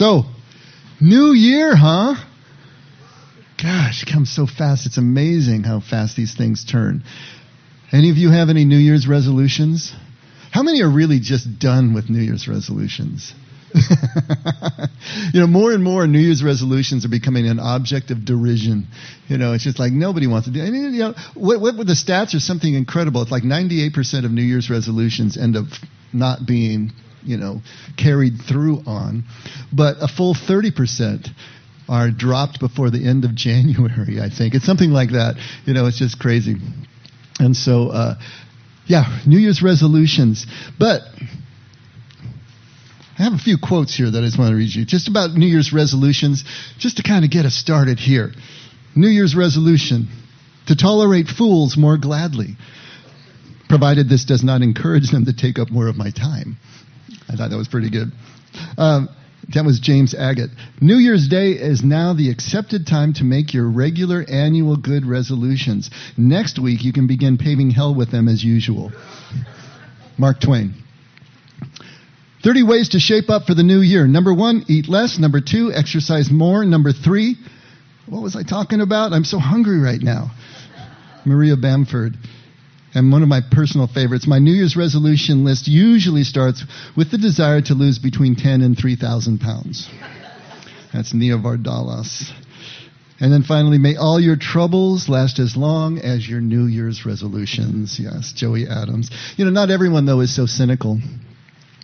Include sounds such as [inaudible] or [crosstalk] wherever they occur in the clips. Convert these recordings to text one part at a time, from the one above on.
So, new year, huh? Gosh, it comes so fast. It's amazing how fast these things turn. Any of you have any New Year's resolutions? How many are really just done with New Year's resolutions? [laughs] you know, more and more New Year's resolutions are becoming an object of derision. You know, it's just like nobody wants to do. I mean, you know, what, what the stats are something incredible. It's like 98% of New Year's resolutions end up not being, you know, carried through on, but a full 30% are dropped before the end of [laughs] January. I think it's something like that. You know, it's just crazy. And so, uh, yeah, New Year's resolutions, but I have a few quotes here that I just want to read you, just about New Year's resolutions, just to kind of get us started here. New Year's resolution to tolerate fools more gladly, provided this does not encourage them to take up more of my time. I thought that was pretty good. Um, that was James Agate. New Year's Day is now the accepted time to make your regular annual good resolutions. Next week, you can begin paving hell with them as usual. Mark Twain. 30 ways to shape up for the new year. Number one, eat less. Number two, exercise more. Number three, what was I talking about? I'm so hungry right now. Maria Bamford. And one of my personal favorites, my New Year's resolution list usually starts with the desire to lose between 10 and 3,000 pounds. That's Nia. And then finally, may all your troubles last as long as your New Year's resolutions. Yes, Joey Adams. You know, not everyone, though, is so cynical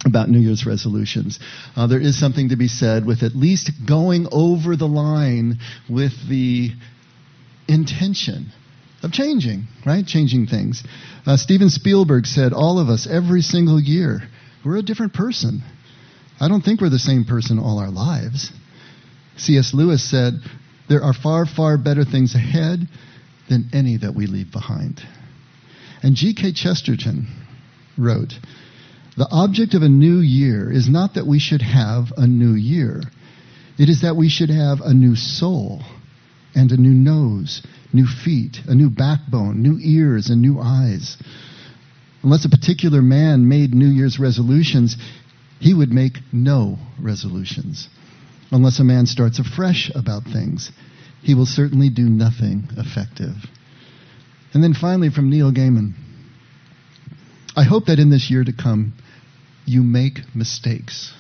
about New Year's resolutions. Uh, there is something to be said with at least going over the line with the intention of changing, right? Changing things. Uh, Steven Spielberg said, All of us, every single year, we're a different person. I don't think we're the same person all our lives. C.S. Lewis said, There are far, far better things ahead than any that we leave behind. And G.K. Chesterton wrote, the object of a new year is not that we should have a new year. It is that we should have a new soul and a new nose, new feet, a new backbone, new ears, and new eyes. Unless a particular man made New Year's resolutions, he would make no resolutions. Unless a man starts afresh about things, he will certainly do nothing effective. And then finally, from Neil Gaiman I hope that in this year to come, you make mistakes.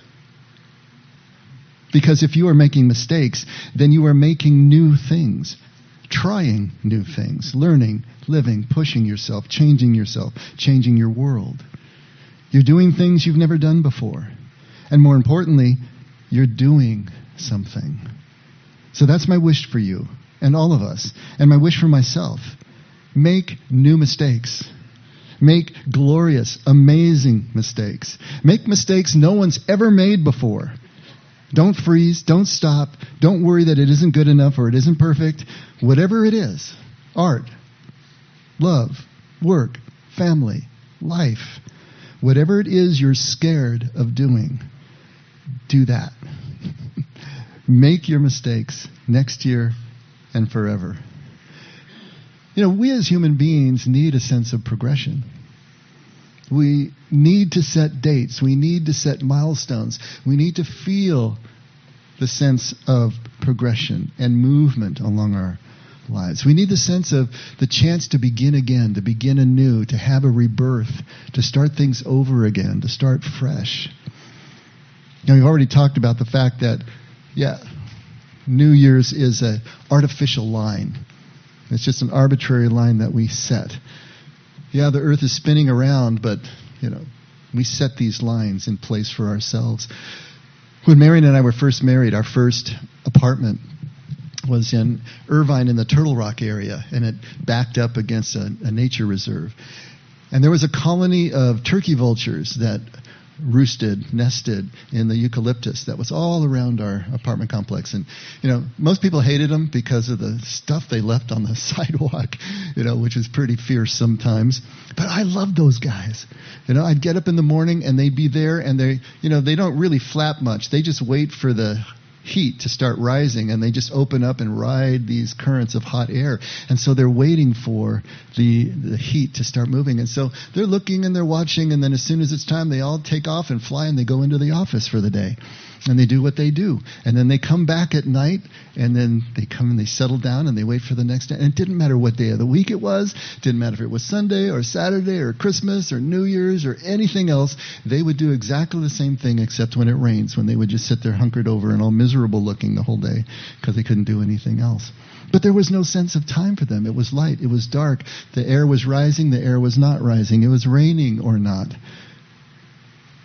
Because if you are making mistakes, then you are making new things, trying new things, learning, living, pushing yourself, changing yourself, changing your world. You're doing things you've never done before. And more importantly, you're doing something. So that's my wish for you and all of us, and my wish for myself. Make new mistakes. Make glorious, amazing mistakes. Make mistakes no one's ever made before. Don't freeze. Don't stop. Don't worry that it isn't good enough or it isn't perfect. Whatever it is art, love, work, family, life whatever it is you're scared of doing, do that. [laughs] Make your mistakes next year and forever. You know, we as human beings need a sense of progression. We need to set dates. We need to set milestones. We need to feel the sense of progression and movement along our lives. We need the sense of the chance to begin again, to begin anew, to have a rebirth, to start things over again, to start fresh. Now, we've already talked about the fact that, yeah, New Year's is an artificial line. It's just an arbitrary line that we set. Yeah, the earth is spinning around, but, you know, we set these lines in place for ourselves. When Marion and I were first married, our first apartment was in Irvine in the Turtle Rock area, and it backed up against a, a nature reserve. And there was a colony of turkey vultures that roosted, nested in the eucalyptus that was all around our apartment complex. And, you know, most people hated them because of the stuff they left on the [laughs] sidewalk, you know, which was pretty fierce sometimes. But I loved those guys. You know, I'd get up in the morning and they'd be there and they, you know, they don't really flap much. They just wait for the heat to start rising and they just open up and ride these currents of hot air. And so they're waiting for the the heat to start moving. And so they're looking and they're watching and then as soon as it's time they all take off and fly and they go into the office for the day and they do what they do. And then they come back at night and then they come and they settle down and they wait for the next day. And it didn't matter what day of the week it was, didn't matter if it was Sunday or Saturday or Christmas or New Year's or anything else. They would do exactly the same thing except when it rains, when they would just sit there hunkered over and all miserable looking the whole day because they couldn't do anything else. But there was no sense of time for them. It was light, it was dark. The air was rising, the air was not rising. It was raining or not.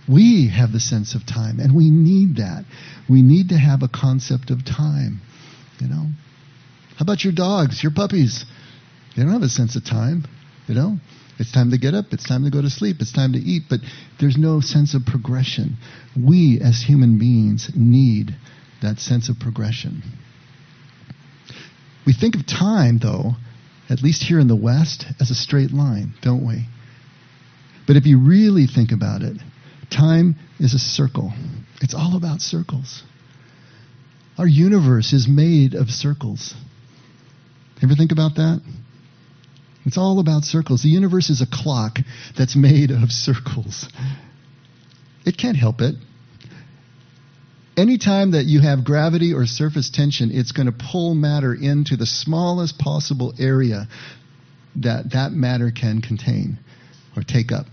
We have the sense of time, and we need that. We need to have a concept of time, you know. How about your dogs, your puppies? They don't have a sense of time, you know. It's time to get up, it's time to go to sleep, it's time to eat, but there's no sense of progression. We as human beings need that sense of progression. We think of time, though, at least here in the West, as a straight line, don't we? But if you really think about it, time is a circle. It's all about circles. Our universe is made of circles. Ever think about that? It's all about circles. The universe is a clock that's made of circles. It can't help it anytime that you have gravity or surface tension, it's going to pull matter into the smallest possible area that that matter can contain or take up.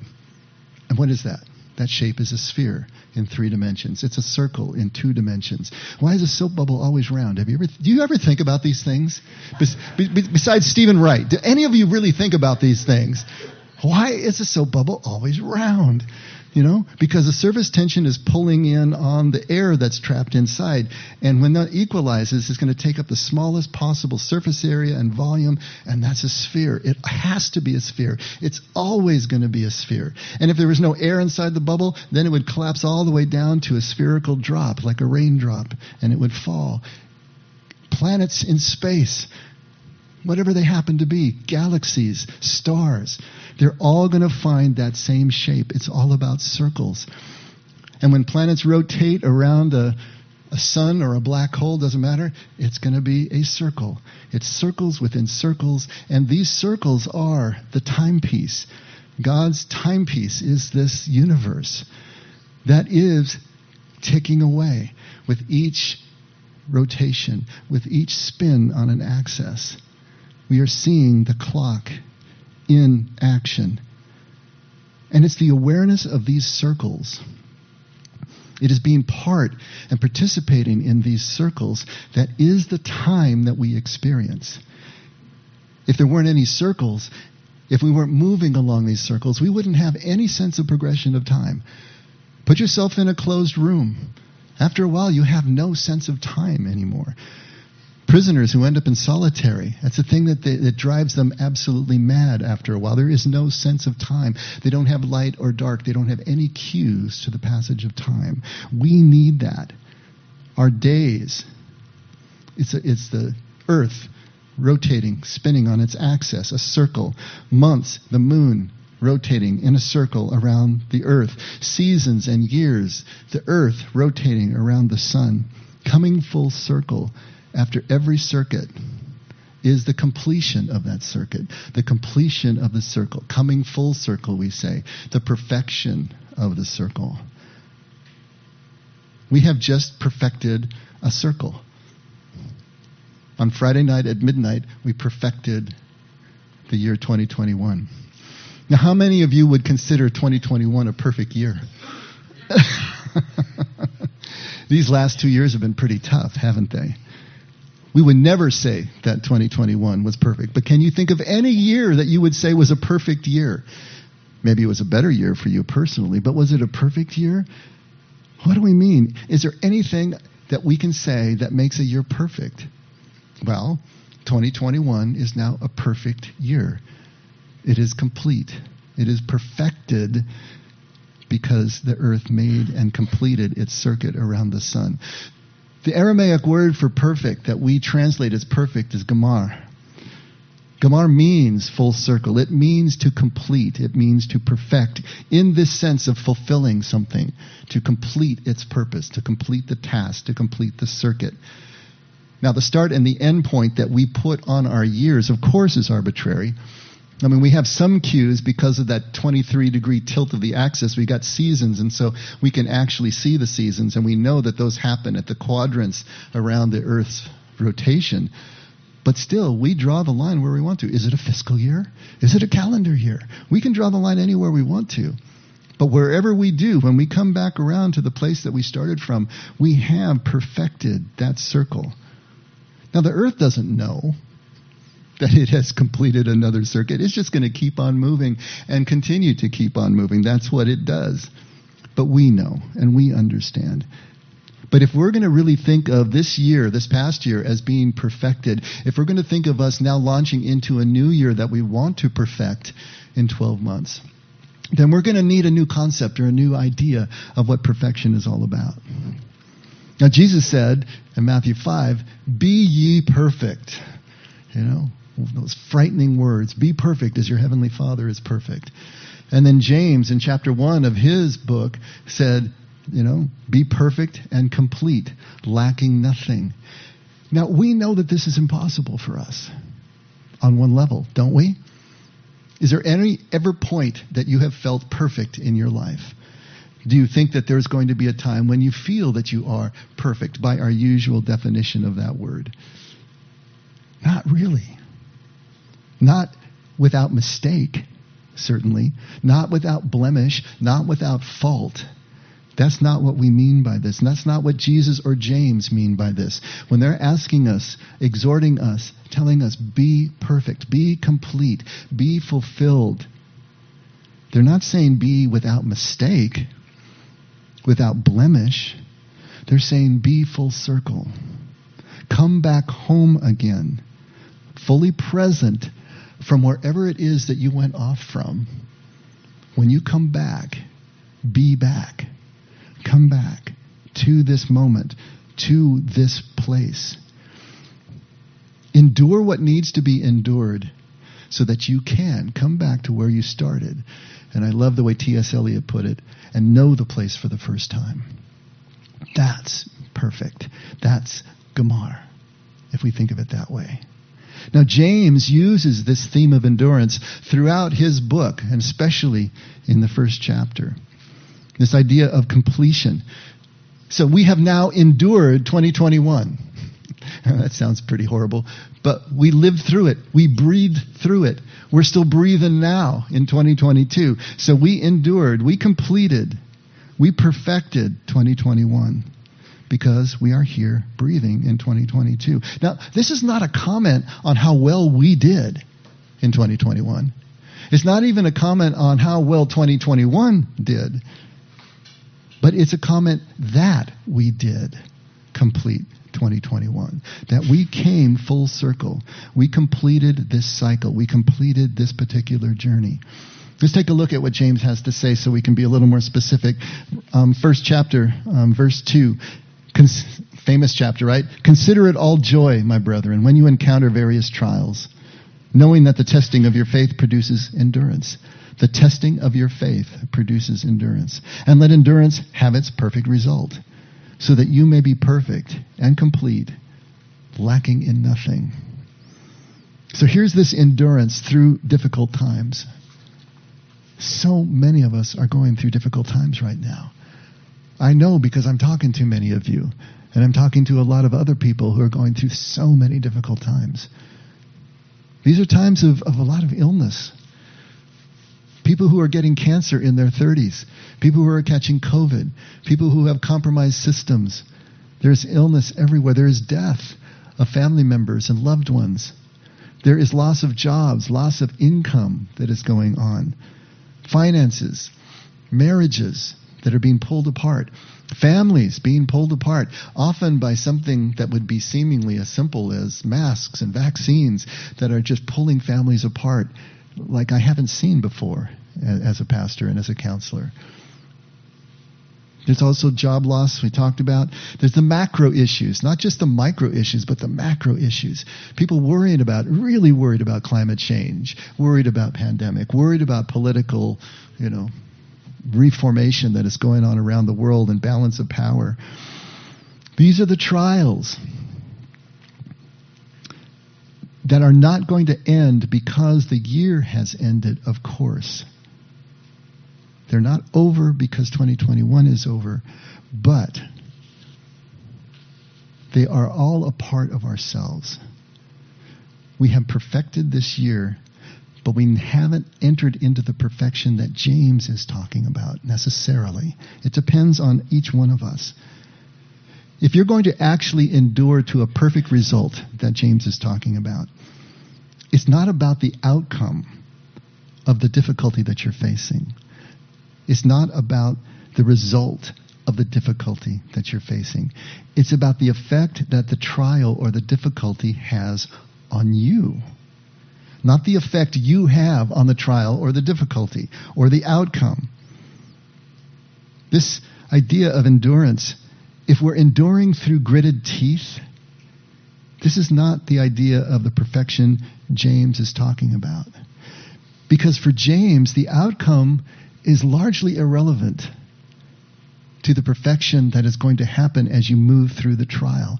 And what is that? That shape is a sphere in three dimensions. It's a circle in two dimensions. Why is a soap bubble always round? Have you ever, do you ever think about these things? besides Stephen Wright, do any of you really think about these things? Why is a soap bubble always round? You know, because the surface tension is pulling in on the air that's trapped inside. And when that equalizes, it's going to take up the smallest possible surface area and volume, and that's a sphere. It has to be a sphere. It's always going to be a sphere. And if there was no air inside the bubble, then it would collapse all the way down to a spherical drop, like a raindrop, and it would fall. Planets in space whatever they happen to be, galaxies, stars, they're all going to find that same shape. It's all about circles. And when planets rotate around a, a sun or a black hole, doesn't matter, it's going to be a circle. It's circles within circles, and these circles are the timepiece. God's timepiece is this universe that is ticking away with each rotation, with each spin on an axis we are seeing the clock in action. And it's the awareness of these circles. It is being part and participating in these circles that is the time that we experience. If there weren't any circles, if we weren't moving along these circles, we wouldn't have any sense of progression of time. Put yourself in a closed room. After a while, you have no sense of time anymore prisoners who end up in solitary. That's the thing that, they, that drives them absolutely mad after a while. There is no sense of time. They don't have light or dark. They don't have any cues to the passage of time. We need that. Our days, it's, a, it's the earth rotating, spinning on its axis, a circle. Months, the moon rotating in a circle around the earth. Seasons and years, the earth rotating around the sun, coming full circle after every circuit is the completion of that circuit, the completion of the circle, coming full circle, we say, the perfection of the circle. We have just perfected a circle. On Friday night at midnight, we perfected the year 2021. Now, how many of you would consider 2021 a perfect year? [laughs] These last two years have been pretty tough, haven't they? We would never say that 2021 was perfect. But can you think of any year that you would say was a perfect year? Maybe it was a better year for you personally, but was it a perfect year? What do we mean? Is there anything that we can say that makes a year perfect? Well, 2021 is now a perfect year. It is complete. It is perfected because the earth made and completed its circuit around the sun. The Aramaic word for perfect that we translate as perfect is gamar. Gamar means full circle. It means to complete. It means to perfect in this sense of fulfilling something, to complete its purpose, to complete the task, to complete the circuit. Now, the start and the end point that we put on our years, of course, is arbitrary. I mean, we have some cues because of that 23 degree tilt of the axis. We got seasons, and so we can actually see the seasons, and we know that those happen at the quadrants around the Earth's rotation. But still, we draw the line where we want to. Is it a fiscal year? Is it a calendar year? We can draw the line anywhere we want to. But wherever we do, when we come back around to the place that we started from, we have perfected that circle. Now, the earth doesn't know that it has completed another circuit. It's just going to keep on moving and continue to keep on moving. That's what it does. But we know and we understand. But if we're going to really think of this year, this past year, as being perfected, if we're going to think of us now launching into a new year that we want to perfect in 12 months, then we're going to need a new concept or a new idea of what perfection is all about. Now, Jesus said in Matthew 5, Be ye perfect. You know, those frightening words. Be perfect as your heavenly Father is perfect. And then James in chapter 1 of his book said, you know, be perfect and complete, lacking nothing. Now, we know that this is impossible for us on one level, don't we? Is there any ever point that you have felt perfect in your life? Do you think that there's going to be a time when you feel that you are perfect by our usual definition of that word? Not really. Not without mistake, certainly. Not without blemish. Not without fault. That's not what we mean by this. And that's not what Jesus or James mean by this. When they're asking us, exhorting us, telling us, be perfect, be complete, be fulfilled, they're not saying be without mistake, without blemish. They're saying be full circle. Come back home again, fully present from wherever it is that you went off from. When you come back, be back. Come back to this moment, to this place. Endure what needs to be endured so that you can come back to where you started. And I love the way T.S. Eliot put it and know the place for the first time. That's perfect. That's gamar, if we think of it that way. Now, James uses this theme of endurance throughout his book, and especially in the first chapter this idea of completion. So we have now endured 2021. [laughs] that sounds pretty horrible, but we lived through it. We breathed through it. We're still breathing now in 2022. So we endured, we completed, we perfected 2021 because we are here breathing in 2022. Now, this is not a comment on how well we did in 2021. It's not even a comment on how well 2021 did. But it's a comment that we did complete 2021. That we came full circle. We completed this cycle. We completed this particular journey. Let's take a look at what James has to say so we can be a little more specific. Um, first chapter, um, verse 2. Cons- famous chapter, right? Consider it all joy, my brethren, when you encounter various trials, knowing that the testing of your faith produces endurance. The testing of your faith produces endurance. And let endurance have its perfect result, so that you may be perfect and complete, lacking in nothing. So here's this endurance through difficult times. So many of us are going through difficult times right now. I know because I'm talking to many of you, and I'm talking to a lot of other people who are going through so many difficult times. These are times of, of a lot of illness, people who are getting cancer in their 30s, people who are catching COVID, people who have compromised systems. There's illness everywhere. There is death of family members and loved ones. There is loss of jobs, loss of income that is going on, finances, marriages that are being pulled apart, families being pulled apart, often by something that would be seemingly as simple as masks and vaccines that are just pulling families apart like I haven't seen before as a pastor and as a counselor. There's also job loss we talked about. There's the macro issues, not just the micro issues, but the macro issues. People worried about, really worried about climate change, worried about pandemic, worried about political, you know, reformation that is going on around the world and balance of power. These are the trials that are not going to end because the year has ended, of course. They're not over because 2021 is over, but they are all a part of ourselves. We have perfected this year, but we haven't entered into the perfection that James is talking about necessarily. It depends on each one of us. If you're going to actually endure to a perfect result that James is talking about, it's not about the outcome of the difficulty that you're facing. It's not about the result of the difficulty that you're facing. It's about the effect that the trial or the difficulty has on you. Not the effect you have on the trial or the difficulty or the outcome. This idea of endurance, if we're enduring through gritted teeth, this is not the idea of the perfection James is talking about. Because for James, the outcome is largely irrelevant to the perfection that is going to happen as you move through the trial.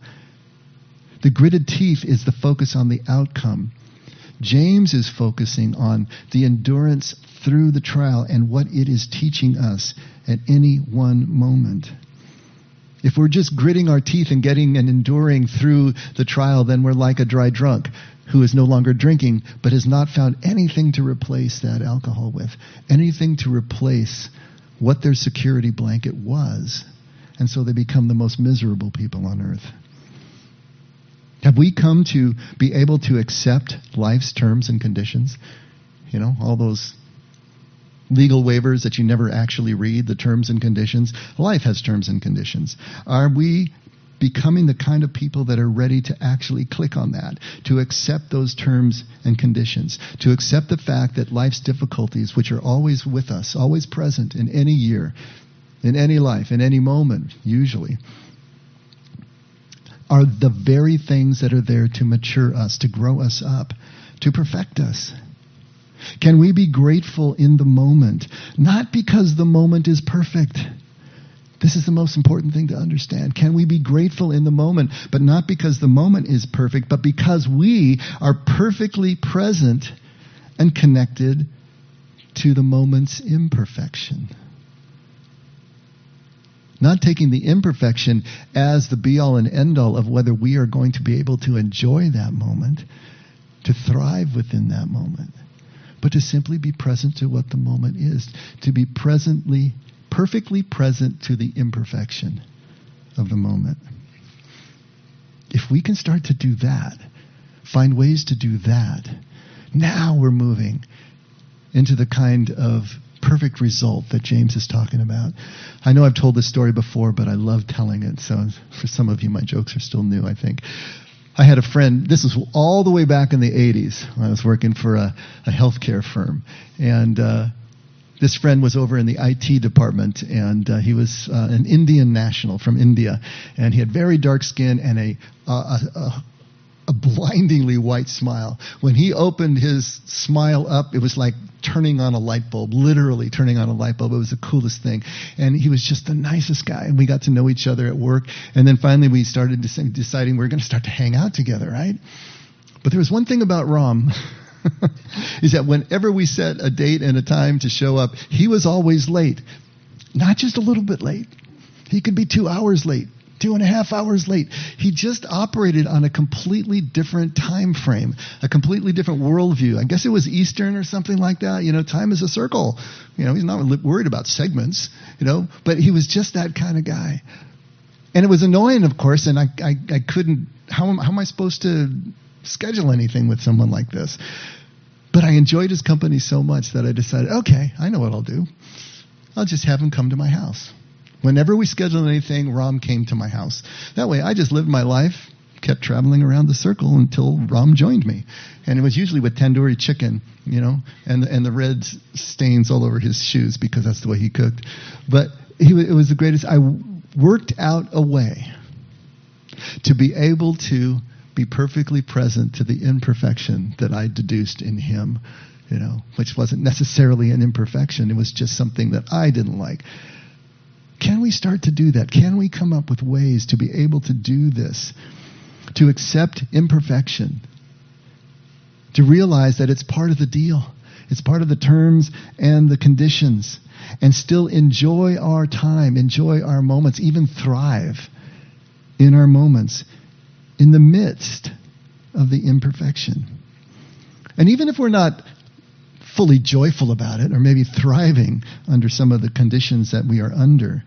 The gritted teeth is the focus on the outcome. James is focusing on the endurance through the trial and what it is teaching us at any one moment. If we're just gritting our teeth and getting and enduring through the trial, then we're like a dry drunk who is no longer drinking, but has not found anything to replace that alcohol with, anything to replace what their security blanket was. And so they become the most miserable people on earth. Have we come to be able to accept life's terms and conditions? You know, all those legal waivers that you never actually read, the terms and conditions. Life has terms and conditions. Are we becoming the kind of people that are ready to actually click on that, to accept those terms and conditions, to accept the fact that life's difficulties, which are always with us, always present in any year, in any life, in any moment, usually, are the very things that are there to mature us, to grow us up, to perfect us. Can we be grateful in the moment? Not because the moment is perfect this is the most important thing to understand. Can we be grateful in the moment, but not because the moment is perfect, but because we are perfectly present and connected to the moment's imperfection? Not taking the imperfection as the be all and end all of whether we are going to be able to enjoy that moment, to thrive within that moment, but to simply be present to what the moment is, to be presently perfectly present to the imperfection of the moment. If we can start to do that, find ways to do that, now we're moving into the kind of perfect result that James is talking about. I know I've told this story before, but I love telling it. So for some of you, my jokes are still new, I think. I had a friend, this was all the way back in the 80s. I was working for a, a healthcare firm. And uh, this friend was over in the IT department, and uh, he was uh, an Indian national from India, and he had very dark skin and a, uh, a, a blindingly white smile. When he opened his smile up, it was like turning on a light bulb, literally turning on a light bulb. It was the coolest thing. And he was just the nicest guy. And we got to know each other at work. And then finally we started deciding we are going to start to hang out together, right? But there was one thing about Ram. [laughs] is that whenever we set a date and a time to show up, he was always late. Not just a little bit late. He could be two hours late, two and a half hours late. He just operated on a completely different time frame, a completely different worldview. I guess it was Eastern or something like that. You know, time is a circle. You know, he's not worried about segments, you know, but he was just that kind of guy. And it was annoying, of course, and I, I, I couldn't, how, how am I supposed to schedule anything with someone like this. But I enjoyed his company so much that I decided, okay, I know what I'll do. I'll just have him come to my house. Whenever we scheduled anything, Ram came to my house. That way, I just lived my life, kept traveling around the circle until Ram joined me. And it was usually with tandoori chicken, you know, and, and the red stains all over his shoes because that's the way he cooked. But he, it was the greatest. I worked out a way to be able to be perfectly present to the imperfection that I deduced in him, you know, which wasn't necessarily an imperfection. It was just something that I didn't like. Can we start to do that? Can we come up with ways to be able to do this? To accept imperfection to realize that it's part of the deal. It's part of the terms and the conditions. And still enjoy our time, enjoy our moments, even thrive in our moments in the midst of the imperfection. And even if we're not fully joyful about it, or maybe thriving under some of the conditions that we are under,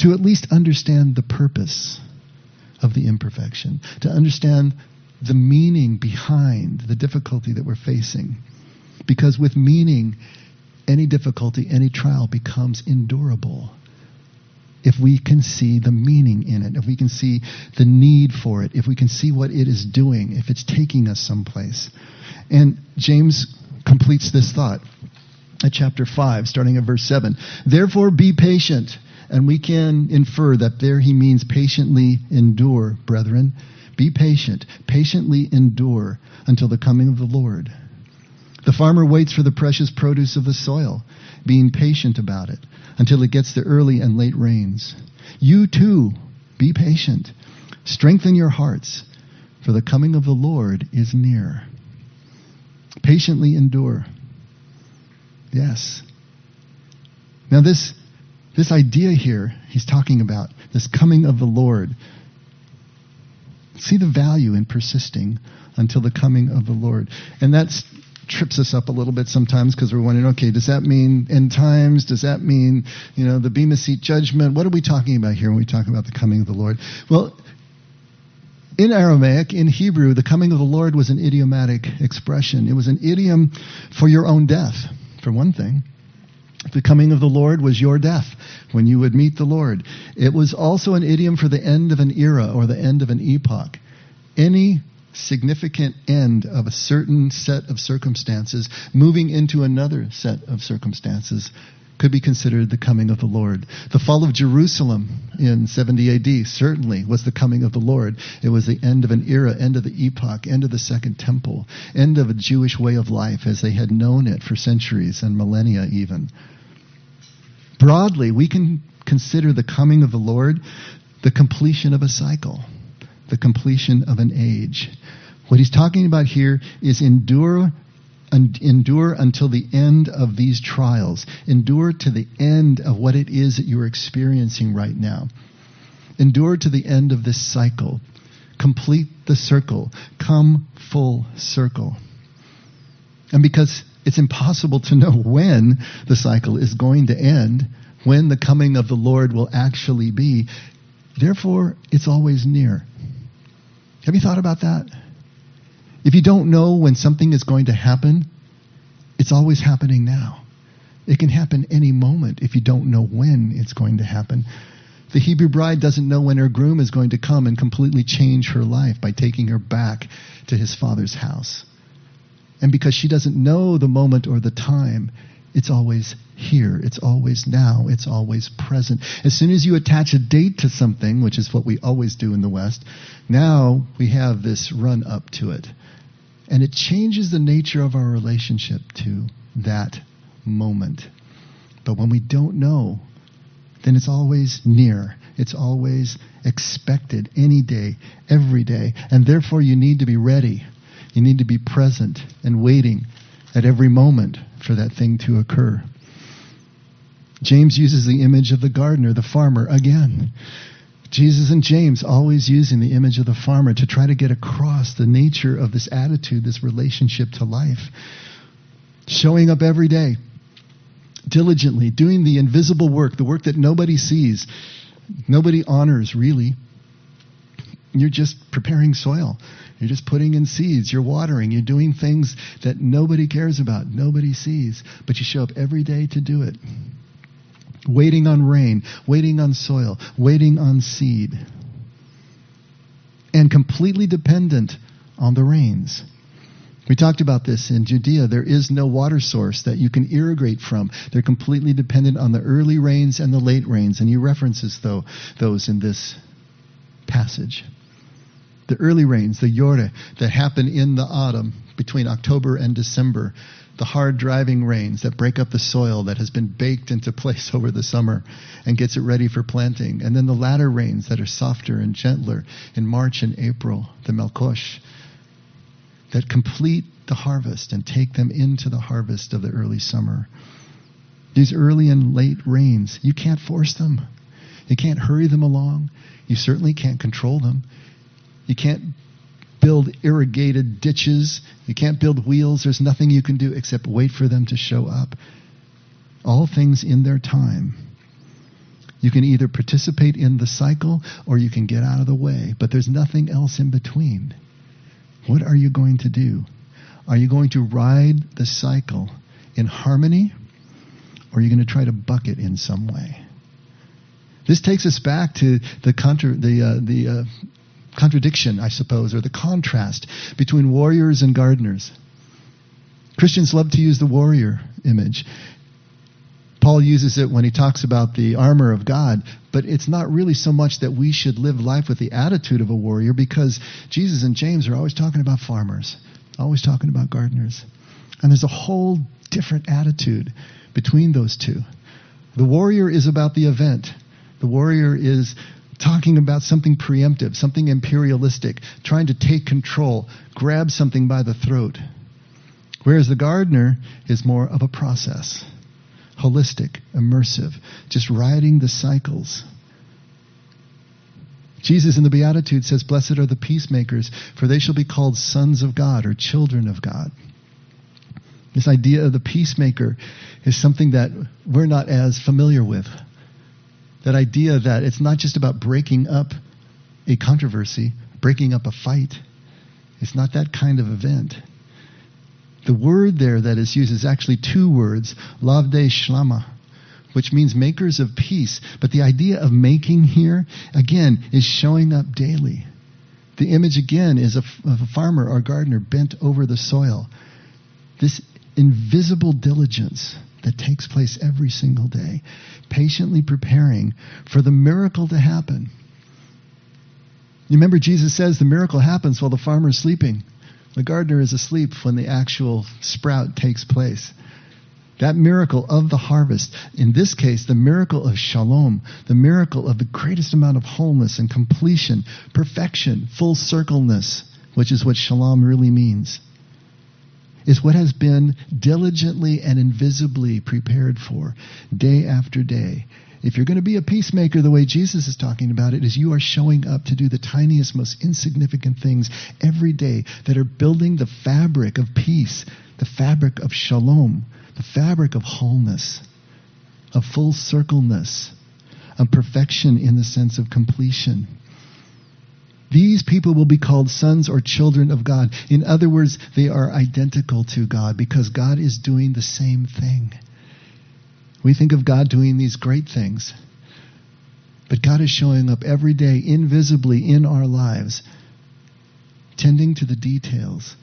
to at least understand the purpose of the imperfection, to understand the meaning behind the difficulty that we're facing. Because with meaning, any difficulty, any trial becomes endurable. If we can see the meaning in it, if we can see the need for it, if we can see what it is doing, if it's taking us someplace. And James completes this thought at chapter 5, starting at verse 7. Therefore, be patient and we can infer that there he means patiently endure, brethren. Be patient, patiently endure until the coming of the Lord. The farmer waits for the precious produce of the soil, being patient about it until it gets the early and late rains. You too, be patient. Strengthen your hearts, for the coming of the Lord is near. Patiently endure. Yes. Now, this this idea here he's talking about, this coming of the Lord. See the value in persisting until the coming of the Lord. And that trips us up a little bit sometimes because we're wondering, okay, does that mean end times? Does that mean, you know, the Bema Seat judgment? What are we talking about here when we talk about the coming of the Lord? Well, in Aramaic, in Hebrew, the coming of the Lord was an idiomatic expression. It was an idiom for your own death, for one thing. The coming of the Lord was your death when you would meet the Lord. It was also an idiom for the end of an era or the end of an epoch. Any significant end of a certain set of circumstances moving into another set of circumstances could be considered the coming of the Lord. The fall of Jerusalem in 70 AD certainly was the coming of the Lord. It was the end of an era, end of the epoch, end of the second temple, end of a Jewish way of life as they had known it for centuries and millennia even. Broadly, we can consider the coming of the Lord the completion of a cycle, the completion of an age. What he's talking about here is endure endure until the end of these trials. Endure to the end of what it is that you're experiencing right now. Endure to the end of this cycle. Complete the circle. Come full circle. And because it's impossible to know when the cycle is going to end, when the coming of the Lord will actually be, therefore, it's always near. Have you thought about that? If you don't know when something is going to happen, it's always happening now. It can happen any moment if you don't know when it's going to happen. The Hebrew bride doesn't know when her groom is going to come and completely change her life by taking her back to his father's house. And because she doesn't know the moment or the time, it's always here. It's always now. It's always present. As soon as you attach a date to something, which is what we always do in the West, now we have this run up to it. And it changes the nature of our relationship to that moment. But when we don't know, then it's always near. It's always expected any day, every day. And therefore, you need to be ready. You need to be present and waiting at every moment for that thing to occur. James uses the image of the gardener, the farmer, again. Jesus and James always using the image of the farmer to try to get across the nature of this attitude, this relationship to life. Showing up every day, diligently, doing the invisible work, the work that nobody sees, nobody honors really. You're just preparing soil. You're just putting in seeds. You're watering. You're doing things that nobody cares about, nobody sees. But you show up every day to do it waiting on rain, waiting on soil, waiting on seed, and completely dependent on the rains. We talked about this in Judea. There is no water source that you can irrigate from. They're completely dependent on the early rains and the late rains. And he references though, those in this passage. The early rains, the Yore, that happen in the autumn between October and December, the hard driving rains that break up the soil that has been baked into [laughs] place over the summer and gets it ready for planting. And then the latter rains that are softer and gentler in March and April, the Melkosh. that complete the harvest and take them into the harvest of the early summer. These early and late rains, you can't force them. You can't hurry them along. You certainly can't control them. You can't build irrigated ditches. You can't build wheels. There's nothing you can do except wait for them to show up. All things in their time. You can either participate in the cycle or you can get out of the way, but there's nothing else in between. What are you going to do? Are you going to ride the cycle in harmony or are you going to try to buck it in some way? This takes us back to the, contra- the, uh, the uh, contradiction, I suppose, or the contrast between warriors and gardeners. Christians love to use the warrior image. Paul uses it when he talks about the armor of God, but it's not really so much that we should live life with the attitude of a warrior because Jesus and James are always talking about farmers, always talking about gardeners. And there's a whole different attitude between those two. The warrior is about the event. The warrior is talking about something preemptive, something imperialistic, trying to take control, grab something by the throat. Whereas the gardener is more of a process holistic, immersive, just riding the cycles. Jesus in the Beatitude says, Blessed are the peacemakers, for they shall be called sons of God or children of God. This idea of the peacemaker is something that we're not as familiar with. That idea that it's not just about breaking up a controversy, breaking up a fight. It's not that kind of event. The word there that is used is actually two words, lavde shlama, which means makers of peace. But the idea of making here, again, is showing up daily. The image again is of a farmer or gardener bent over the soil. This invisible diligence that takes place every single day, patiently preparing for the miracle to happen. You remember Jesus says the miracle happens while the farmer is sleeping. The gardener is asleep when the actual sprout takes place. That miracle of the harvest, in this case, the miracle of shalom, the miracle of the greatest amount of wholeness and completion, perfection, full circleness, which is what shalom really means, is what has been diligently and invisibly prepared for day after day if you're going to be a peacemaker the way Jesus is talking about it, is you are showing up to do the tiniest, most insignificant things every day that are building the fabric of peace, the fabric of shalom, the fabric of wholeness, of full circleness, of perfection in the sense of completion. These people will be called sons or children of God. In other words, they are identical to God because God is doing the same thing. We think of God doing these great things. But God is showing up every day invisibly in our lives, tending to the details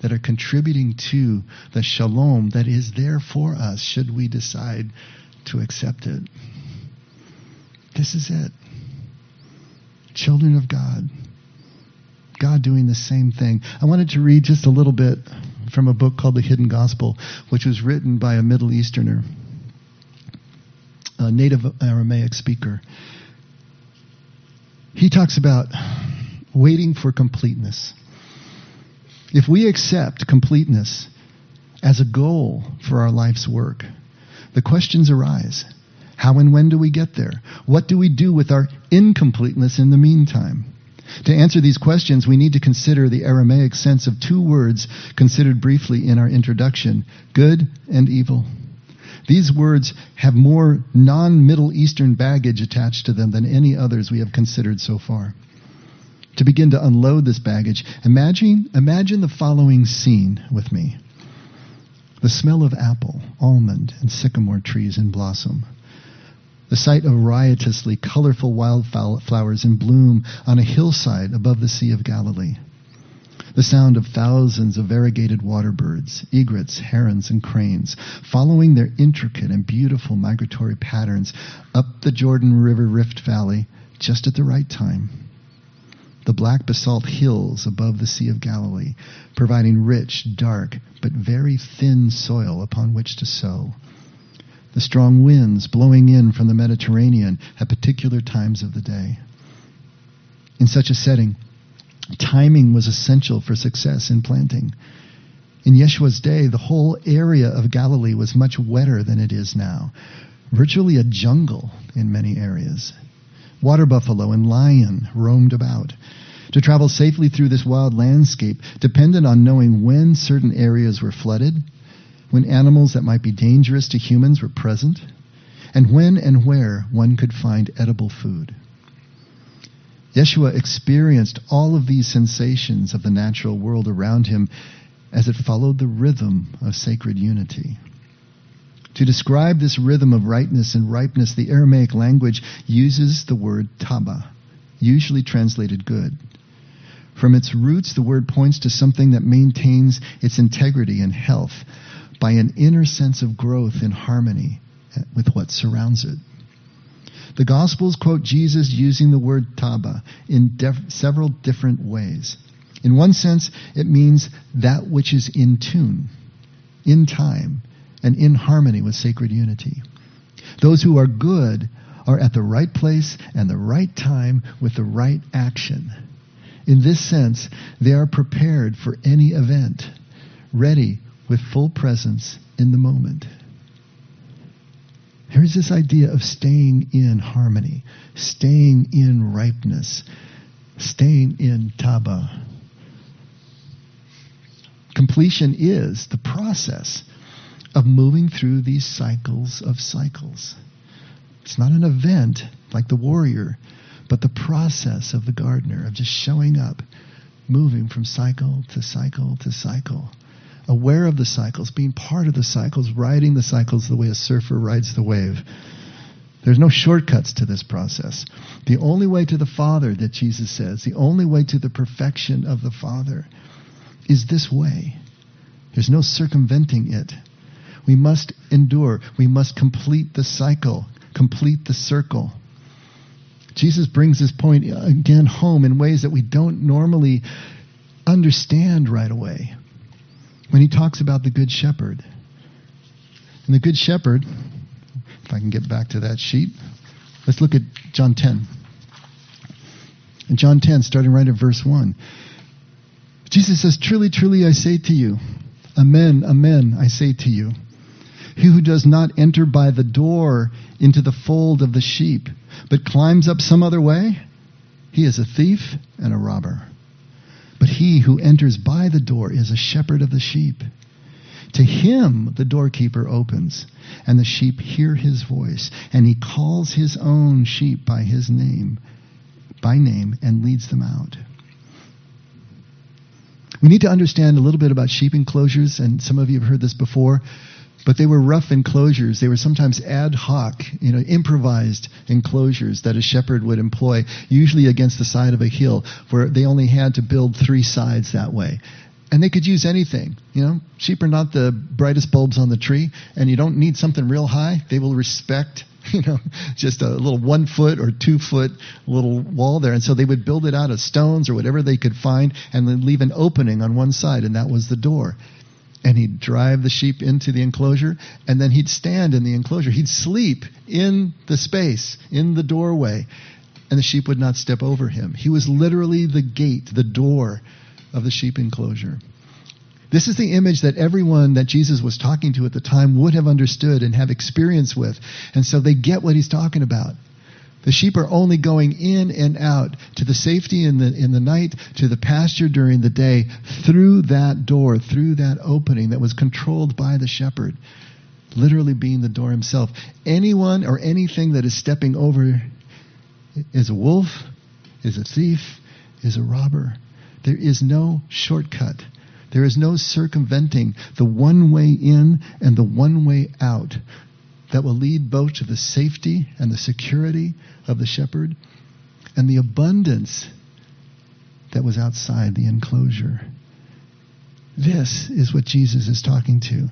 that are contributing to the shalom that is there for us should we decide to accept it. This is it. Children of God. God doing the same thing. I wanted to read just a little bit from a book called The Hidden Gospel, which was written by a Middle Easterner a native Aramaic speaker. He talks about waiting for completeness. If we accept completeness as a goal for our life's work, the questions arise. How and when do we get there? What do we do with our incompleteness in the meantime? To answer these questions, we need to consider the Aramaic sense of two words considered briefly in our introduction good and evil. These words have more non Middle Eastern baggage attached to them than any others we have considered so far. To begin to unload this baggage, imagine, imagine the following scene with me the smell of apple, almond, and sycamore trees in blossom. The sight of riotously colorful wildflowers in bloom on a hillside above the Sea of Galilee the sound of thousands of variegated water birds, egrets, herons, and cranes, following their intricate and beautiful migratory patterns up the Jordan River Rift Valley just at the right time. The black basalt hills above the Sea of Galilee, providing rich, dark, but very thin soil upon which to sow. The strong winds blowing in from the Mediterranean at particular times of the day. In such a setting, Timing was essential for success in planting. In Yeshua's day, the whole area of Galilee was much wetter than it is now, virtually a jungle in many areas. Water buffalo and lion roamed about. To travel safely through this wild landscape depended on knowing when certain areas were flooded, when animals that might be dangerous to humans were present, and when and where one could find edible food. Yeshua experienced all of these sensations of the natural world around him as it followed the rhythm of sacred unity. To describe this rhythm of rightness and ripeness, the Aramaic language uses the word taba, usually translated good. From its roots, the word points to something that maintains its integrity and health by an inner sense of growth in harmony with what surrounds it. The Gospels quote Jesus using the word taba in def- several different ways. In one sense, it means that which is in tune, in time, and in harmony with sacred unity. Those who are good are at the right place and the right time with the right action. In this sense, they are prepared for any event, ready with full presence in the moment. Here's this idea of staying in harmony, staying in ripeness, staying in taba. Completion is the process of moving through these cycles of cycles. It's not an event like the warrior, but the process of the gardener, of just showing up, moving from cycle to cycle to cycle aware of the cycles, being part of the cycles, riding the cycles the way a surfer rides the wave. There's no shortcuts to this process. The only way to the Father, that Jesus says, the only way to the perfection of the Father is this way. There's no circumventing it. We must endure. We must complete the cycle, complete the circle. Jesus brings this point again home in ways that we don't normally understand right away when he talks about the Good Shepherd. And the Good Shepherd, if I can get back to that sheet, let's look at John 10. In John 10, starting right at verse 1, Jesus says, Truly, truly, I say to you, Amen, Amen, I say to you. He who does not enter by the door into the fold of the sheep, but climbs up some other way, he is a thief and a robber. But he who enters by the door is a shepherd of the sheep. To him the doorkeeper opens, and the sheep hear his voice, and he calls his own sheep by his name, by name, and leads them out. We need to understand a little bit about sheep enclosures, and some of you have heard this before. But they were rough enclosures. They were sometimes ad hoc, you know, improvised enclosures that a shepherd would employ, usually against the side of a hill, where they only had to build three sides that way. And they could use anything. You know, sheep are not the brightest bulbs on the tree, and you don't need something real high. They will respect, [laughs] you know, just a little one foot or two foot little wall there. And so they would build it out of stones or whatever they could find, and then leave an opening on one side, and that was the door and he'd drive the sheep into the enclosure, and then he'd stand in the enclosure. He'd sleep in the space, in the doorway, and the sheep would not step over him. He was literally the gate, the door of the sheep enclosure. This is the image that everyone that Jesus was talking to at the time would have understood and have experience with. And so they get what he's talking about. The sheep are only going in and out to the safety in the, in the night, to the pasture during the day, through that door, through that opening that was controlled by the shepherd, literally being the door himself. Anyone or anything that is stepping over is a wolf, is a thief, is a robber. There is no shortcut. There is no circumventing the one way in and the one way out that will lead both to the safety and the security of the shepherd and the abundance that was outside the enclosure. This is what Jesus is talking to.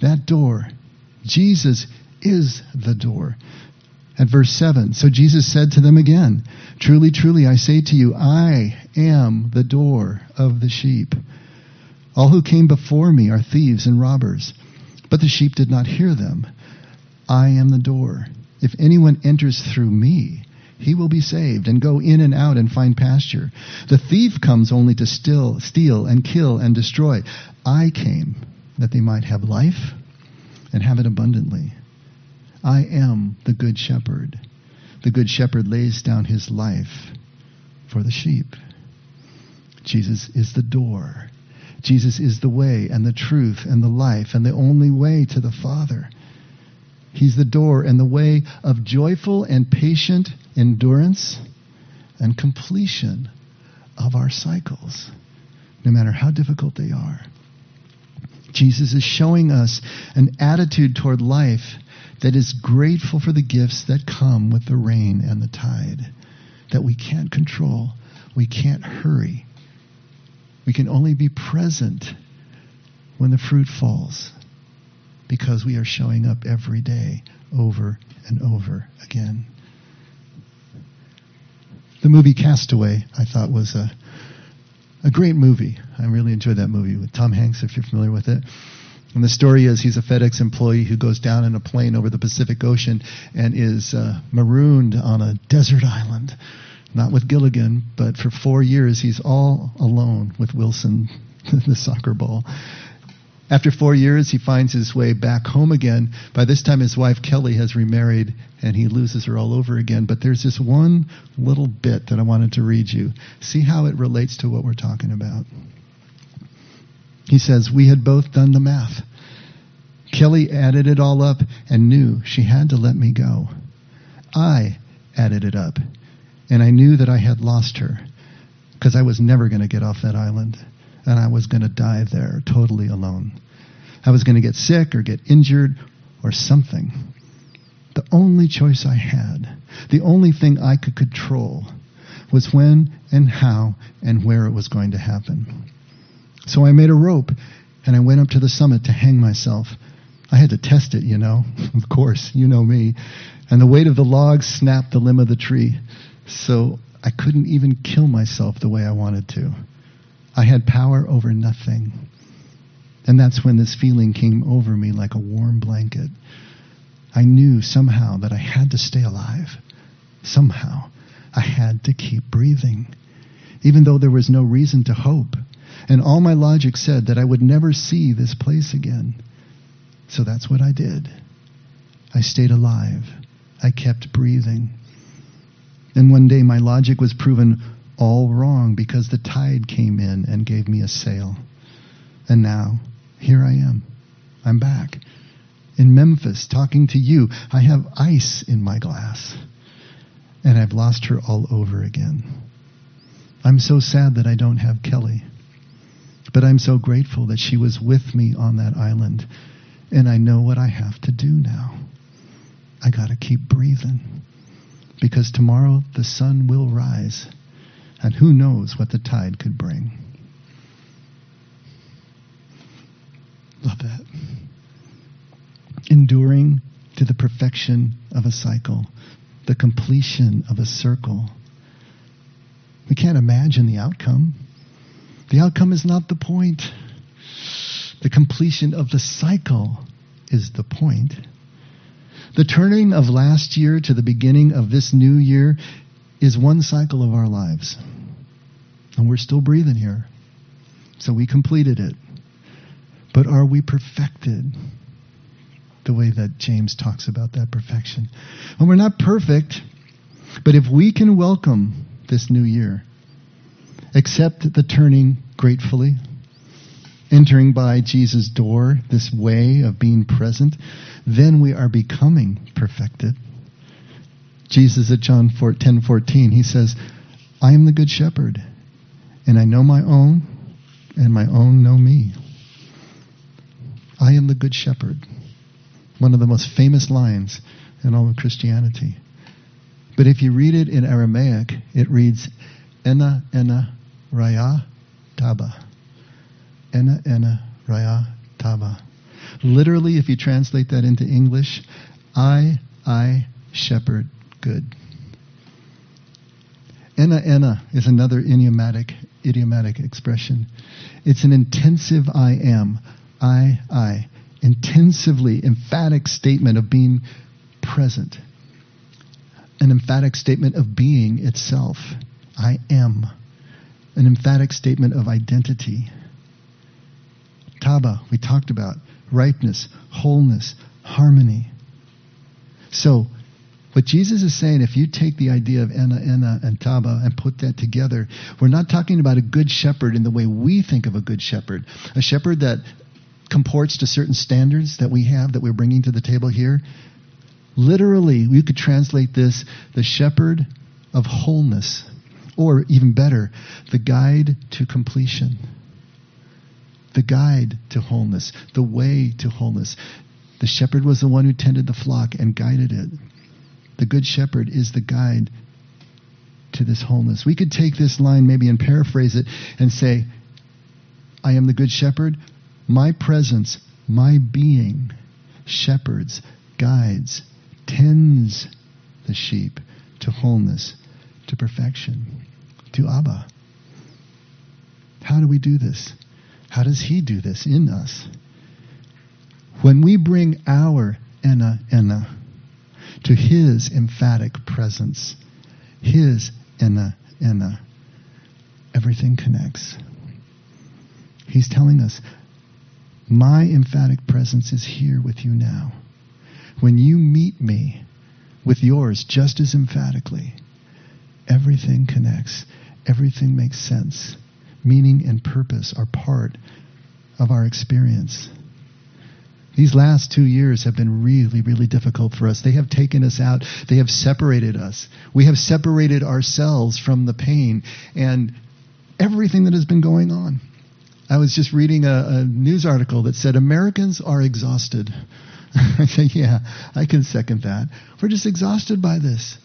That door. Jesus is the door. At verse 7, so Jesus said to them again, Truly, truly, I say to you, I am the door of the sheep. All who came before me are thieves and robbers, but the sheep did not hear them. I am the door. If anyone enters through me, he will be saved and go in and out and find pasture. The thief comes only to still, steal and kill and destroy. I came that they might have life and have it abundantly. I am the good shepherd. The good shepherd lays down his life for the sheep. Jesus is the door. Jesus is the way and the truth and the life and the only way to the Father. He's the door and the way of joyful and patient endurance and completion of our cycles, no matter how difficult they are. Jesus is showing us an attitude toward life that is grateful for the gifts that come with the rain and the tide, that we can't control, we can't hurry. We can only be present when the fruit falls because we are showing up every day over and over again. The movie Castaway, I thought, was a, a great movie. I really enjoyed that movie with Tom Hanks, if you're familiar with it. And the story is he's a FedEx employee who goes down in a plane over the Pacific Ocean and is uh, marooned on a desert island. Not with Gilligan, but for four years he's all alone with Wilson, [laughs] the soccer ball. After four years, he finds his way back home again. By this time, his wife Kelly has remarried, and he loses her all over again. But there's this one little bit that I wanted to read you. See how it relates to what we're talking about. He says, We had both done the math. Kelly added it all up and knew she had to let me go. I added it up, and I knew that I had lost her because I was never going to get off that island and I was going to die there totally alone. I was going to get sick or get injured or something. The only choice I had, the only thing I could control, was when and how and where it was going to happen. So I made a rope and I went up to the summit to hang myself. I had to test it, you know. [laughs] of course, you know me. And the weight of the log snapped the limb of the tree. So I couldn't even kill myself the way I wanted to. I had power over nothing. And that's when this feeling came over me like a warm blanket. I knew somehow that I had to stay alive. Somehow. I had to keep breathing. Even though there was no reason to hope. And all my logic said that I would never see this place again. So that's what I did. I stayed alive. I kept breathing. And one day my logic was proven all wrong because the tide came in and gave me a sail. And now, here I am. I'm back. In Memphis, talking to you. I have ice in my glass. And I've lost her all over again. I'm so sad that I don't have Kelly. But I'm so grateful that she was with me on that island. And I know what I have to do now. I got to keep breathing. Because tomorrow the sun will rise and who knows what the tide could bring. Love that. Enduring to the perfection of a cycle, the completion of a circle. We can't imagine the outcome. The outcome is not the point. The completion of the cycle is the point. The turning of last year to the beginning of this new year is one cycle of our lives. And we're still breathing here. So we completed it. But are we perfected? The way that James talks about that perfection. And we're not perfect, but if we can welcome this new year, accept the turning gratefully, entering by Jesus' door, this way of being present, then we are becoming perfected. Jesus at John 10 14, he says, I am the good shepherd, and I know my own, and my own know me. I am the good shepherd. One of the most famous lines in all of Christianity. But if you read it in Aramaic, it reads, Ena, Ena, Raya, Taba. Ena, Ena, Raya, Taba. Literally, if you translate that into English, I, I, shepherd, good. Ena ena is another idiomatic, idiomatic expression. It's an intensive I am, I, I, intensively emphatic statement of being present. an emphatic statement of being itself. I am. An emphatic statement of identity. Taba, we talked about ripeness, wholeness, harmony. So, what Jesus is saying, if you take the idea of Ena, Ena, and Taba and put that together, we're not talking about a good shepherd in the way we think of a good shepherd. A shepherd that comports to certain standards that we have that we're bringing to the table here. Literally, we could translate this the shepherd of wholeness, or even better, the guide to completion. The guide to wholeness, the way to wholeness. The shepherd was the one who tended the flock and guided it. The good shepherd is the guide to this wholeness. We could take this line maybe and paraphrase it and say, I am the good shepherd. My presence, my being, shepherds, guides, tends the sheep to wholeness, to perfection, to Abba. How do we do this? How does He do this in us? When we bring our Ena Ena to His emphatic presence, His Ena Ena, everything connects. He's telling us, My emphatic presence is here with you now. When you meet me with yours just as emphatically, everything connects, everything makes sense. Meaning and purpose are part of our experience. These last two years have been really, really difficult for us. They have taken us out. They have separated us. We have separated ourselves from the pain and everything that has been going on. I was just reading a, a news article that said Americans are exhausted. I [laughs] say, yeah, I can second that. We're just exhausted by this.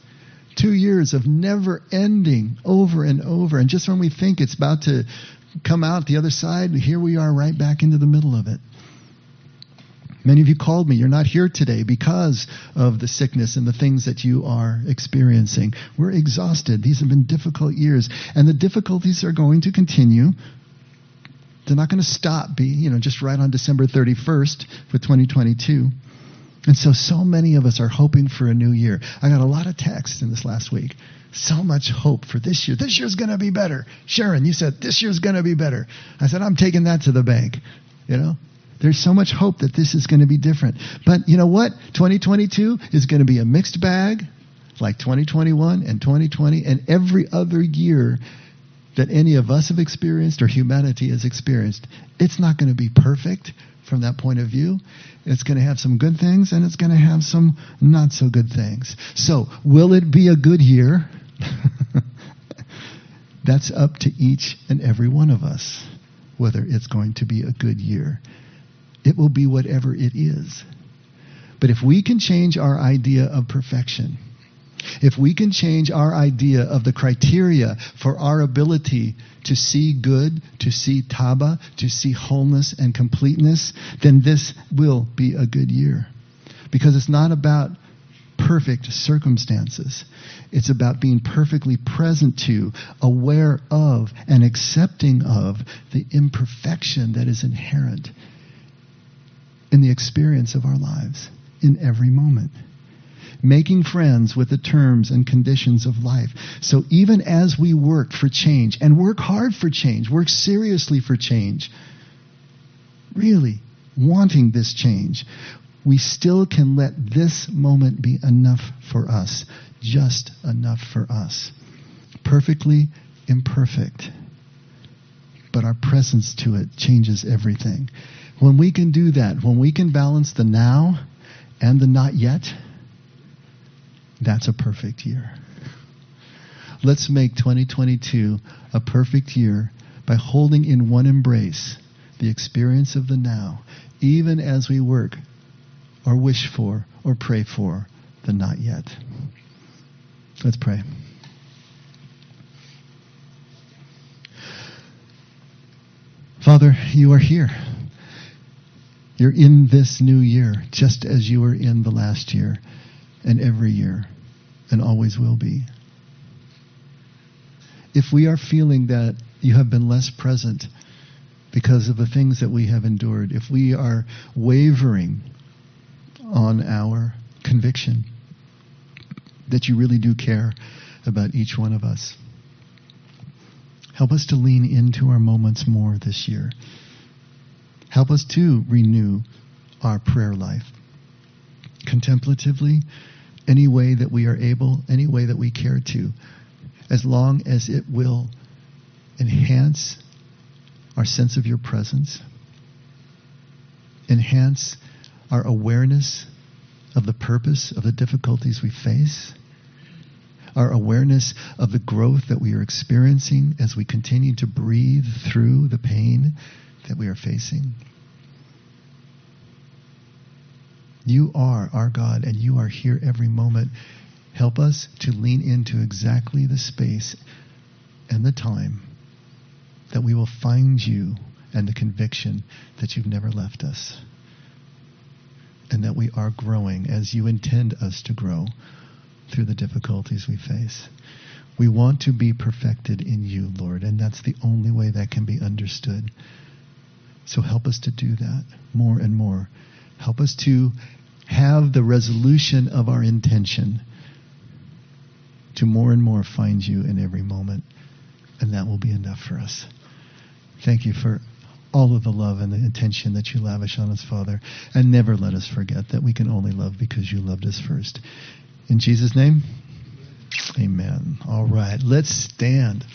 Two years of never ending over and over. And just when we think it's about to come out the other side, here we are right back into the middle of it. Many of you called me. You're not here today because of the sickness and the things that you are experiencing. We're exhausted. These have been difficult years, and the difficulties are going to continue. They're not going to stop, be, you know, just right on December 31st for 2022. And so, so many of us are hoping for a new year. I got a lot of texts in this last week. So much hope for this year. This year's going to be better. Sharon, you said this year's going to be better. I said, I'm taking that to the bank. You know, there's so much hope that this is going to be different. But you know what? 2022 is going to be a mixed bag like 2021 and 2020 and every other year that any of us have experienced or humanity has experienced. It's not going to be perfect from that point of view. It's going to have some good things and it's going to have some not so good things. So, will it be a good year? [laughs] That's up to each and every one of us whether it's going to be a good year. It will be whatever it is. But if we can change our idea of perfection, if we can change our idea of the criteria for our ability to see good, to see taba, to see wholeness and completeness, then this will be a good year. Because it's not about perfect circumstances. It's about being perfectly present to, aware of, and accepting of the imperfection that is inherent in the experience of our lives in every moment. Making friends with the terms and conditions of life. So even as we work for change, and work hard for change, work seriously for change, really wanting this change, we still can let this moment be enough for us, just enough for us. Perfectly imperfect. But our presence to it changes everything. When we can do that, when we can balance the now and the not yet, that's a perfect year. Let's make 2022 a perfect year by holding in one embrace the experience of the now, even as we work or wish for or pray for the not yet. Let's pray. Father, you are here. You're in this new year, just as you were in the last year, and every year, and always will be. If we are feeling that you have been less present because of the things that we have endured, if we are wavering on our conviction, that you really do care about each one of us. Help us to lean into our moments more this year. Help us to renew our prayer life. Contemplatively, any way that we are able, any way that we care to, as long as it will enhance our sense of your presence, enhance our awareness of the purpose of the difficulties we face, our awareness of the growth that we are experiencing as we continue to breathe through the pain that we are facing. You are our God, and you are here every moment. Help us to lean into exactly the space and the time that we will find you and the conviction that you've never left us. And that we are growing as you intend us to grow through the difficulties we face. We want to be perfected in you, Lord, and that's the only way that can be understood. So help us to do that more and more. Help us to have the resolution of our intention to more and more find you in every moment. And that will be enough for us. Thank you for all of the love and the attention that you lavish on us, Father. And never let us forget that we can only love because you loved us first. In Jesus' name, amen. All right, let's stand.